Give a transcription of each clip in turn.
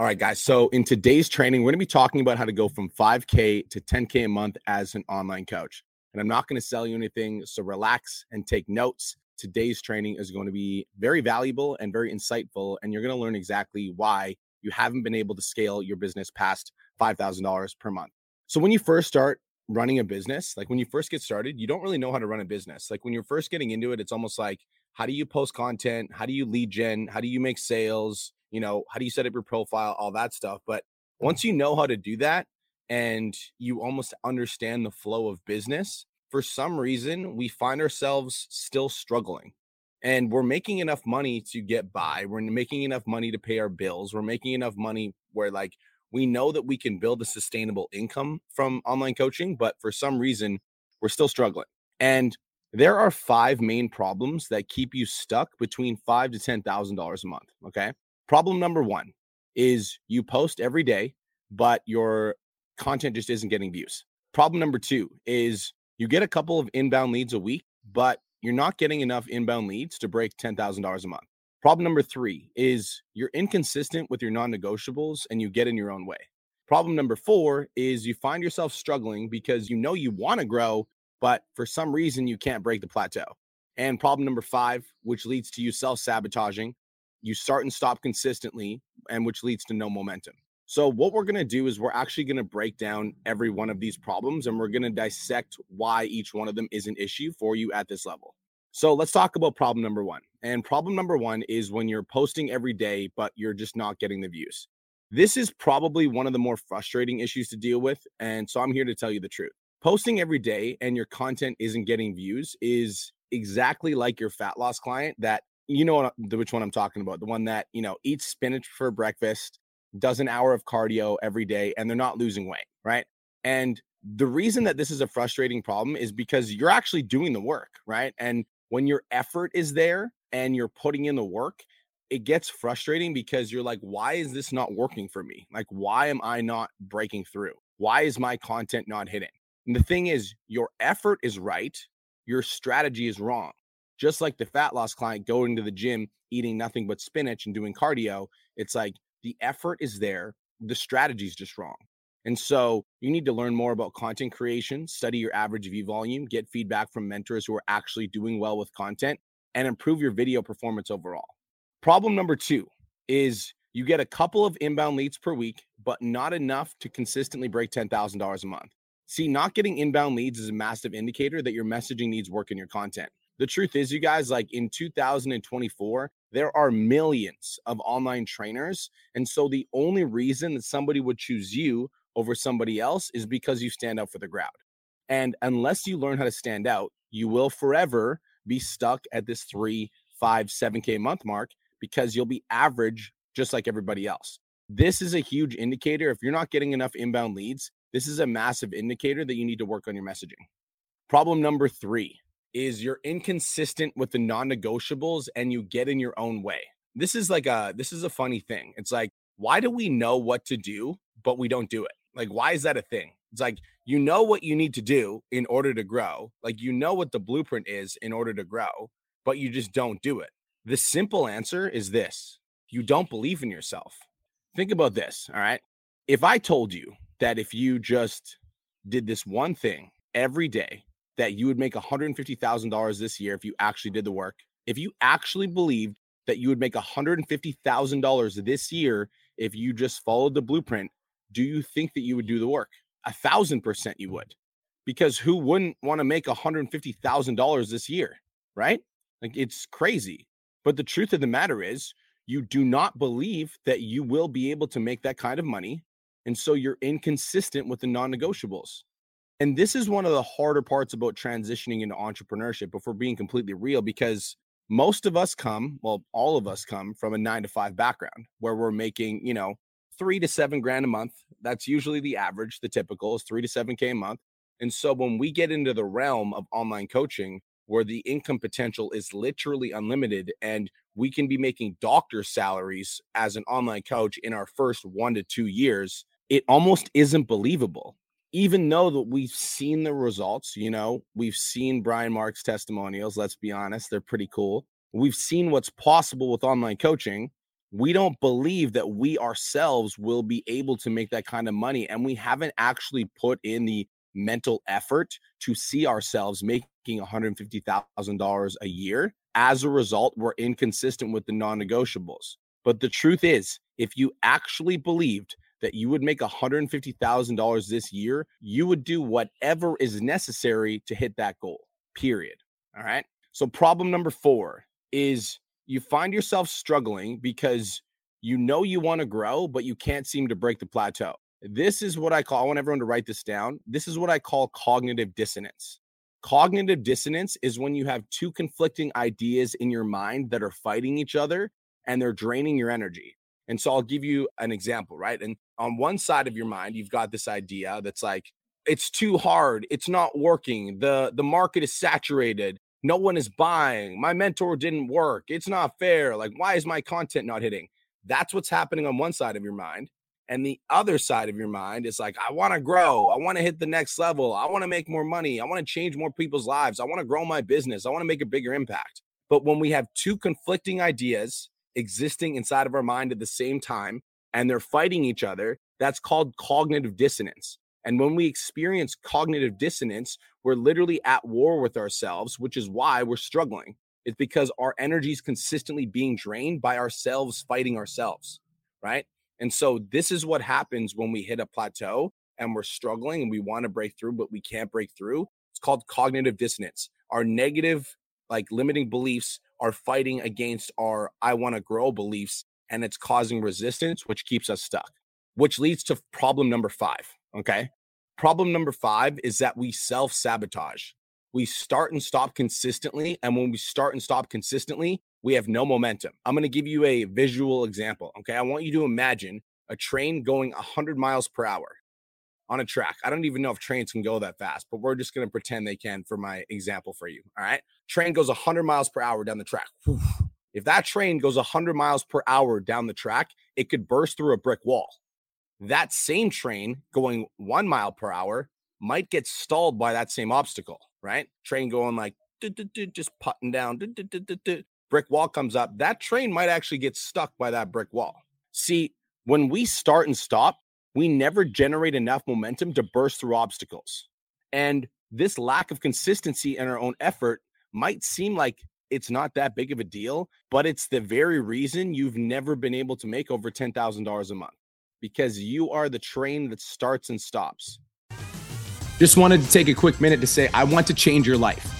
All right, guys. So in today's training, we're going to be talking about how to go from 5K to 10K a month as an online coach. And I'm not going to sell you anything. So relax and take notes. Today's training is going to be very valuable and very insightful. And you're going to learn exactly why you haven't been able to scale your business past $5,000 per month. So when you first start running a business, like when you first get started, you don't really know how to run a business. Like when you're first getting into it, it's almost like how do you post content? How do you lead gen? How do you make sales? You know, how do you set up your profile, all that stuff. But once you know how to do that and you almost understand the flow of business, for some reason, we find ourselves still struggling. And we're making enough money to get by. We're making enough money to pay our bills. We're making enough money where, like, we know that we can build a sustainable income from online coaching, but for some reason, we're still struggling. And there are five main problems that keep you stuck between five to ten thousand dollars a month. Okay, Problem number one is you post every day, but your content just isn't getting views. Problem number two is you get a couple of inbound leads a week, but you're not getting enough inbound leads to break $10,000 a month. Problem number three is you're inconsistent with your non negotiables and you get in your own way. Problem number four is you find yourself struggling because you know you want to grow, but for some reason you can't break the plateau. And problem number five, which leads to you self sabotaging, you start and stop consistently, and which leads to no momentum. So, what we're going to do is we're actually going to break down every one of these problems and we're going to dissect why each one of them is an issue for you at this level. So, let's talk about problem number one. And problem number one is when you're posting every day, but you're just not getting the views. This is probably one of the more frustrating issues to deal with. And so, I'm here to tell you the truth. Posting every day and your content isn't getting views is exactly like your fat loss client that you know which one I'm talking about. The one that, you know, eats spinach for breakfast, does an hour of cardio every day, and they're not losing weight, right? And the reason that this is a frustrating problem is because you're actually doing the work, right? And when your effort is there and you're putting in the work, it gets frustrating because you're like, why is this not working for me? Like, why am I not breaking through? Why is my content not hitting? And the thing is, your effort is right, your strategy is wrong just like the fat loss client going to the gym, eating nothing but spinach and doing cardio, it's like the effort is there, the strategy is just wrong. And so you need to learn more about content creation, study your average view volume, get feedback from mentors who are actually doing well with content, and improve your video performance overall. Problem number two is you get a couple of inbound leads per week, but not enough to consistently break $10,000 a month. See, not getting inbound leads is a massive indicator that your messaging needs work in your content the truth is, you guys, like in 2024, there are millions of online trainers. And so the only reason that somebody would choose you over somebody else is because you stand out for the crowd. And unless you learn how to stand out, you will forever be stuck at this three, five, seven K month mark because you'll be average just like everybody else. This is a huge indicator. If you're not getting enough inbound leads, this is a massive indicator that you need to work on your messaging. Problem number three is you're inconsistent with the non-negotiables and you get in your own way. This is like a this is a funny thing. It's like why do we know what to do but we don't do it? Like why is that a thing? It's like you know what you need to do in order to grow. Like you know what the blueprint is in order to grow, but you just don't do it. The simple answer is this. You don't believe in yourself. Think about this, all right? If I told you that if you just did this one thing every day that you would make $150,000 this year if you actually did the work, if you actually believed that you would make $150,000 this year if you just followed the blueprint, do you think that you would do the work? A thousand percent you would. Because who wouldn't want to make $150,000 this year? Right? Like it's crazy. But the truth of the matter is, you do not believe that you will be able to make that kind of money. And so you're inconsistent with the non negotiables. And this is one of the harder parts about transitioning into entrepreneurship, if we're being completely real, because most of us come, well, all of us come from a nine to five background where we're making, you know, three to seven grand a month. That's usually the average. The typical is three to seven K a month. And so when we get into the realm of online coaching, where the income potential is literally unlimited and we can be making doctor salaries as an online coach in our first one to two years, it almost isn't believable even though that we've seen the results, you know, we've seen Brian Mark's testimonials, let's be honest, they're pretty cool. We've seen what's possible with online coaching. we don't believe that we ourselves will be able to make that kind of money. And we haven't actually put in the mental effort to see ourselves making $150,000 a year. As a result, we're inconsistent with the non negotiables. But the truth is, if you actually believed that you would make $150,000 this year, you would do whatever is necessary to hit that goal, period. All right. So, problem number four is you find yourself struggling because you know you want to grow, but you can't seem to break the plateau. This is what I call, I want everyone to write this down. This is what I call cognitive dissonance. Cognitive dissonance is when you have two conflicting ideas in your mind that are fighting each other and they're draining your energy. And so I'll give you an example, right? And on one side of your mind, you've got this idea that's like, it's too hard, it's not working, the the market is saturated, no one is buying. My mentor didn't work. It's not fair. Like, why is my content not hitting? That's what's happening on one side of your mind. And the other side of your mind is like, I want to grow. I want to hit the next level. I want to make more money. I want to change more people's lives. I want to grow my business. I want to make a bigger impact. But when we have two conflicting ideas existing inside of our mind at the same time and they're fighting each other, that's called cognitive dissonance. And when we experience cognitive dissonance, we're literally at war with ourselves, which is why we're struggling. It's because our energy is consistently being drained by ourselves fighting ourselves, right? And so this is what happens when we hit a plateau and we're struggling and we want to break through, but we can't break through. It's called cognitive dissonance. Our negative, like limiting beliefs, are fighting against our I want to grow beliefs, and it's causing resistance, which keeps us stuck, which leads to problem number five Okay. Problem number five is that we self sabotage. We start and stop consistently. And when we start and stop consistently, we have no momentum. I'm going to give you a visual example. Okay. I want you to imagine a train going 100 miles per hour on a track. I don't even know if trains can go that fast, but we're just going to pretend they can for my example for you. All right. Train goes 100 miles per hour down the track. If that train goes 100 miles per hour down the track, it could burst through a brick wall that same train going one mile per hour might get stalled by that same obstacle, right? Train going like just putting down, brick wall comes up. That train might actually get stuck by that brick wall. See, when we start and stop, we never generate enough momentum to burst through obstacles. And this lack of consistency in our own effort might seem like it's not that big of a deal, but it's the very reason you've never been able to make over $10,000 a month because you are the train that starts and stops. Just wanted to take a quick minute to say, I want to change your life.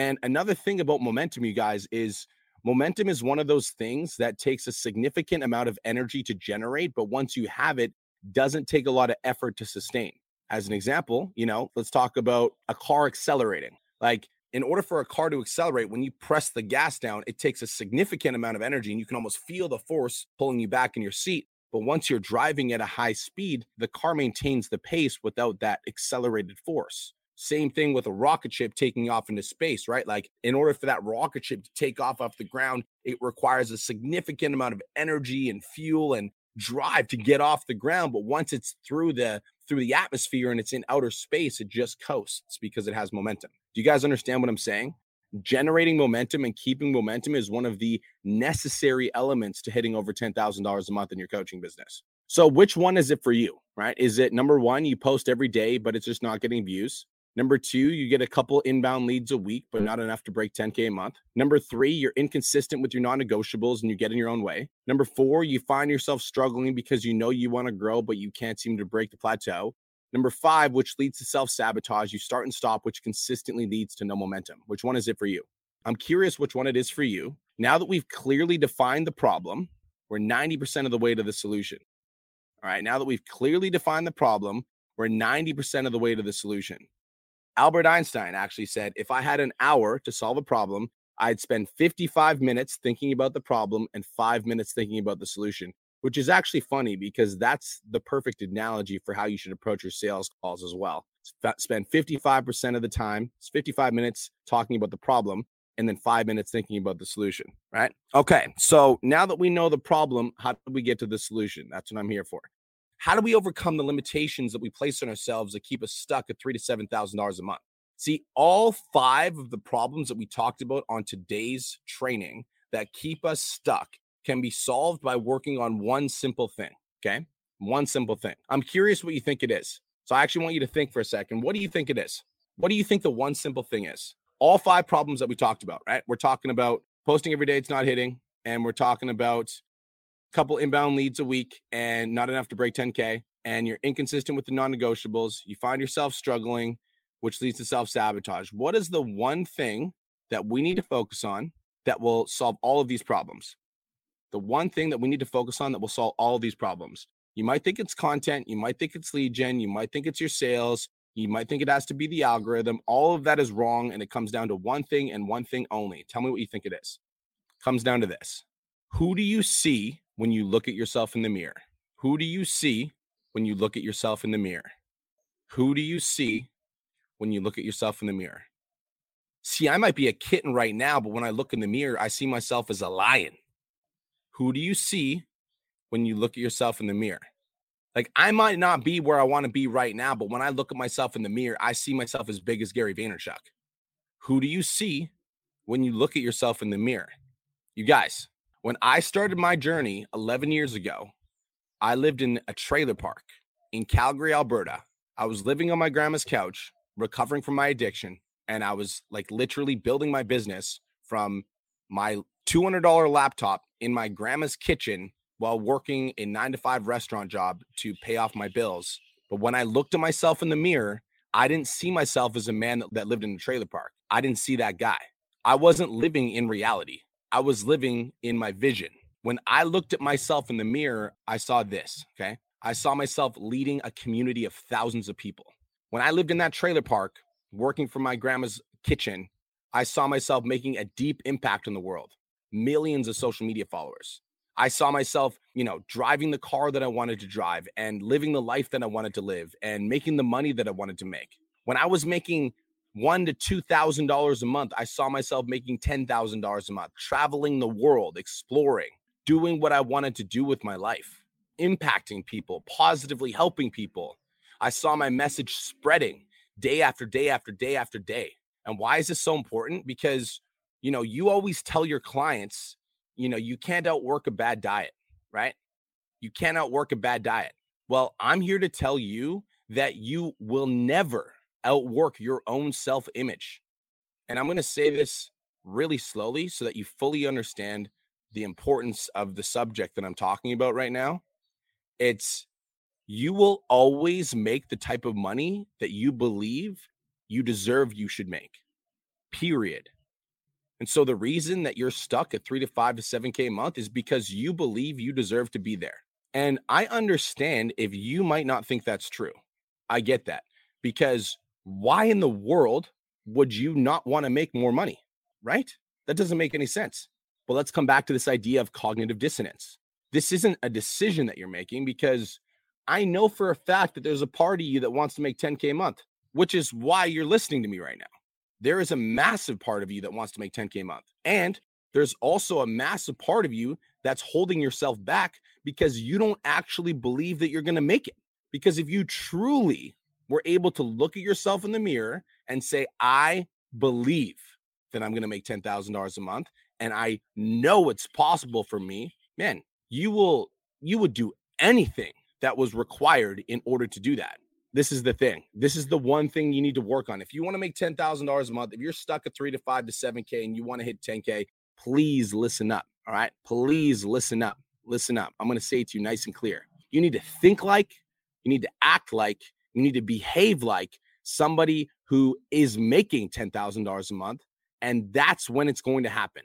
And another thing about momentum, you guys, is momentum is one of those things that takes a significant amount of energy to generate, but once you have it, doesn't take a lot of effort to sustain. As an example, you know, let's talk about a car accelerating. Like, in order for a car to accelerate, when you press the gas down, it takes a significant amount of energy, and you can almost feel the force pulling you back in your seat. But once you're driving at a high speed, the car maintains the pace without that accelerated force. Same thing with a rocket ship taking off into space, right? Like, in order for that rocket ship to take off off the ground, it requires a significant amount of energy and fuel and drive to get off the ground. But once it's through the through the atmosphere and it's in outer space, it just coasts because it has momentum. Do you guys understand what I'm saying? generating momentum and keeping momentum is one of the necessary elements to hitting over $10,000 a month in your coaching business. So, which one is it for you, right? Is it number one, you post every day, but it's just not getting views? Number two, you get a couple inbound leads a week, but not enough to break 10K a month. Number three, you're inconsistent with your non negotiables and you get in your own way. Number four, you find yourself struggling because you know you want to grow, but you can't seem to break the plateau. Number five, which leads to self sabotage. You start and stop, which consistently leads to no momentum. Which one is it for you? I'm curious which one it is for you. Now that we've clearly defined the problem, we're 90% of the way to the solution. All right. Now that we've clearly defined the problem, we're 90% of the way to the solution. Albert Einstein actually said, if I had an hour to solve a problem, I'd spend 55 minutes thinking about the problem and five minutes thinking about the solution, which is actually funny because that's the perfect analogy for how you should approach your sales calls as well. Spend 55% of the time, it's 55 minutes talking about the problem, and then five minutes thinking about the solution, right? Okay, so now that we know the problem, how do we get to the solution? That's what I'm here for. How do we overcome the limitations that we place on ourselves that keep us stuck at three to seven thousand dollars a month? See, all five of the problems that we talked about on today's training that keep us stuck can be solved by working on one simple thing. Okay. One simple thing. I'm curious what you think it is. So I actually want you to think for a second. What do you think it is? What do you think the one simple thing is? All five problems that we talked about, right? We're talking about posting every day, it's not hitting. And we're talking about couple inbound leads a week and not enough to break 10K. And you're inconsistent with the non negotiables. You find yourself struggling which leads to self sabotage. What is the one thing that we need to focus on that will solve all of these problems? The one thing that we need to focus on that will solve all of these problems. You might think it's content, you might think it's lead gen, you might think it's your sales, you might think it has to be the algorithm. All of that is wrong, and it comes down to one thing and one thing only. Tell me what you think it is. Comes down to this Who do you see when you look at yourself in the mirror? Who do you see when you look at yourself in the mirror? Who do you see when you look at yourself in the mirror. See, I might be a kitten right now, but when I look in the mirror, I see myself as a lion. Who do you see when you look at yourself in the mirror? Like, I might not be where I want to be right now, but when I look at myself in the mirror, I see myself as big as Gary Vaynerchuk. Who do you see when you look at yourself in the mirror? You guys, when I started my journey 11 years ago, I lived in a trailer park in Calgary, Alberta. I was living on my grandma's couch recovering from my addiction and I was like literally building my business from my $200 laptop in my grandma's kitchen while working a 9 to 5 restaurant job to pay off my bills. But when I looked at myself in the mirror, I didn't see myself as a man that, that lived in a trailer park. I didn't see that guy. I wasn't living in reality. I was living in my vision. When I looked at myself in the mirror, I saw this, okay? I saw myself leading a community of thousands of people. When I lived in that trailer park, working from my grandma's kitchen, I saw myself making a deep impact in the world, millions of social media followers. I saw myself, you know, driving the car that I wanted to drive and living the life that I wanted to live and making the money that I wanted to make. When I was making one to two thousand dollars a month, I saw myself making ten thousand dollars a month, traveling the world, exploring, doing what I wanted to do with my life, impacting people, positively helping people, I saw my message spreading day after day after day after day. And why is this so important? Because, you know, you always tell your clients, you know, you can't outwork a bad diet, right? You can't outwork a bad diet. Well, I'm here to tell you that you will never outwork your own self image. And I'm going to say this really slowly so that you fully understand the importance of the subject that I'm talking about right now. It's you will always make the type of money that you believe you deserve you should make. Period. And so the reason that you're stuck at three to five to 7K a month is because you believe you deserve to be there. And I understand if you might not think that's true. I get that because why in the world would you not want to make more money? Right? That doesn't make any sense. But let's come back to this idea of cognitive dissonance. This isn't a decision that you're making because I know for a fact that there's a part of you that wants to make 10K a month, which is why you're listening to me right now. There is a massive part of you that wants to make 10K a month. And there's also a massive part of you that's holding yourself back because you don't actually believe that you're going to make it. Because if you truly were able to look at yourself in the mirror and say, I believe that I'm going to make $10,000 a month and I know it's possible for me, man, you will, you would do anything that was required in order to do that. This is the thing. This is the one thing you need to work on. If you want to make $10,000 a month, if you're stuck at three to five to 7K and you want to hit 10K, please listen up. All right. Please listen up. Listen up. I'm going to say it to you nice and clear. You need to think like, you need to act like, you need to behave like somebody who is making $10,000 a month. And that's when it's going to happen.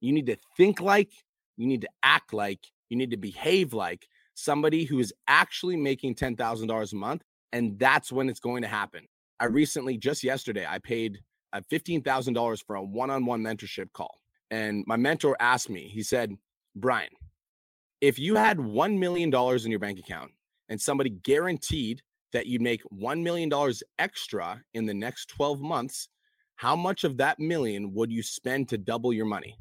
You need to think like, you need to act like, you need to behave like somebody who is actually making $10,000 a month. And that's when it's going to happen. I recently, just yesterday, I paid uh, $15,000 for a one on one mentorship call. And my mentor asked me, he said, Brian, if you had $1 million in your bank account and somebody guaranteed that you'd make $1 million extra in the next 12 months, how much of that million would you spend to double your money?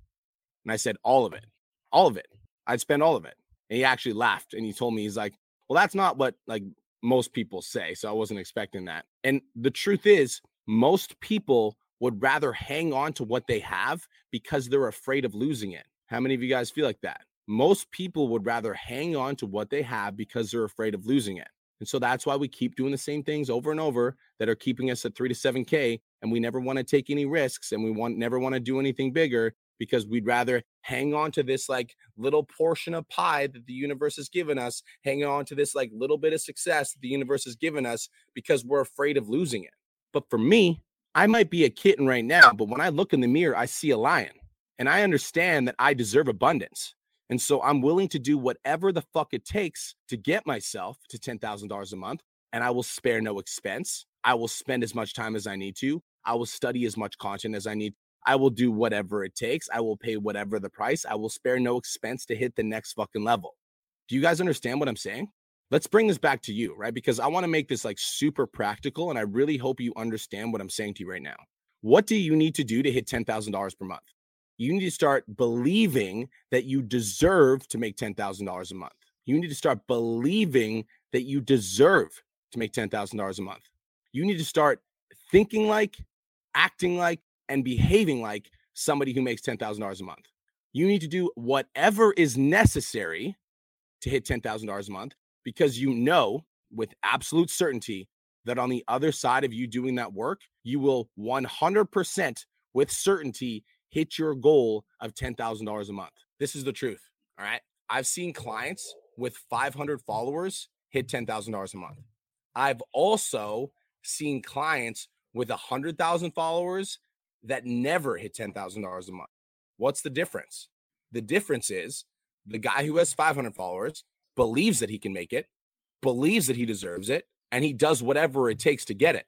And I said, all of it, all of it. I'd spend all of it. And he actually laughed and he told me, he's like, well, that's not what like most people say. So I wasn't expecting that. And the truth is, most people would rather hang on to what they have because they're afraid of losing it. How many of you guys feel like that? Most people would rather hang on to what they have because they're afraid of losing it. And so that's why we keep doing the same things over and over that are keeping us at three to seven K. And we never want to take any risks and we want never want to do anything bigger because we'd rather hang on to this like little portion of pie that the universe has given us, hang on to this like little bit of success that the universe has given us because we're afraid of losing it. But for me, I might be a kitten right now, but when I look in the mirror, I see a lion and I understand that I deserve abundance. And so I'm willing to do whatever the fuck it takes to get myself to $10,000 a month. And I will spare no expense. I will spend as much time as I need to. I will study as much content as I need. I will do whatever it takes. I will pay whatever the price. I will spare no expense to hit the next fucking level. Do you guys understand what I'm saying? Let's bring this back to you, right? Because I want to make this like super practical. And I really hope you understand what I'm saying to you right now. What do you need to do to hit $10,000 per month? You need to start believing that you deserve to make $10,000 a month. You need to start believing that you deserve to make $10,000 a month. You need to start thinking like, acting like, and behaving like somebody who makes $10,000 a month. You need to do whatever is necessary to hit $10,000 a month because you know with absolute certainty that on the other side of you doing that work, you will 100% with certainty hit your goal of $10,000 a month. This is the truth. All right. I've seen clients with 500 followers hit $10,000 a month. I've also seen clients with 100,000 followers that never hit $10,000 a month. What's the difference? The difference is the guy who has 500 followers believes that he can make it, believes that he deserves it, and he does whatever it takes to get it.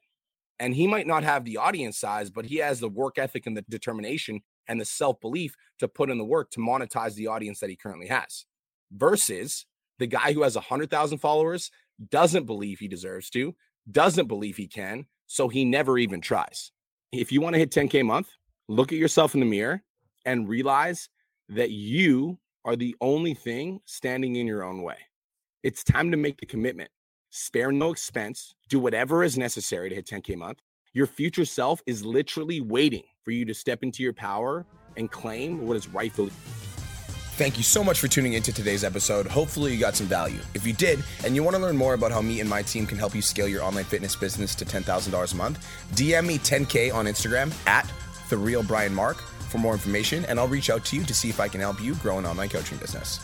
And he might not have the audience size, but he has the work ethic and the determination and the self belief to put in the work to monetize the audience that he currently has. Versus the guy who has 100,000 followers doesn't believe he deserves to, doesn't believe he can, so he never even tries. If you want to hit 10K a month, look at yourself in the mirror and realize that you are the only thing standing in your own way. It's time to make the commitment. Spare no expense, do whatever is necessary to hit 10K a month. Your future self is literally waiting for you to step into your power and claim what is rightfully. Thank you so much for tuning into today's episode. Hopefully, you got some value. If you did, and you want to learn more about how me and my team can help you scale your online fitness business to $10,000 a month, DM me 10K on Instagram at The Real Brian Mark for more information, and I'll reach out to you to see if I can help you grow an online coaching business.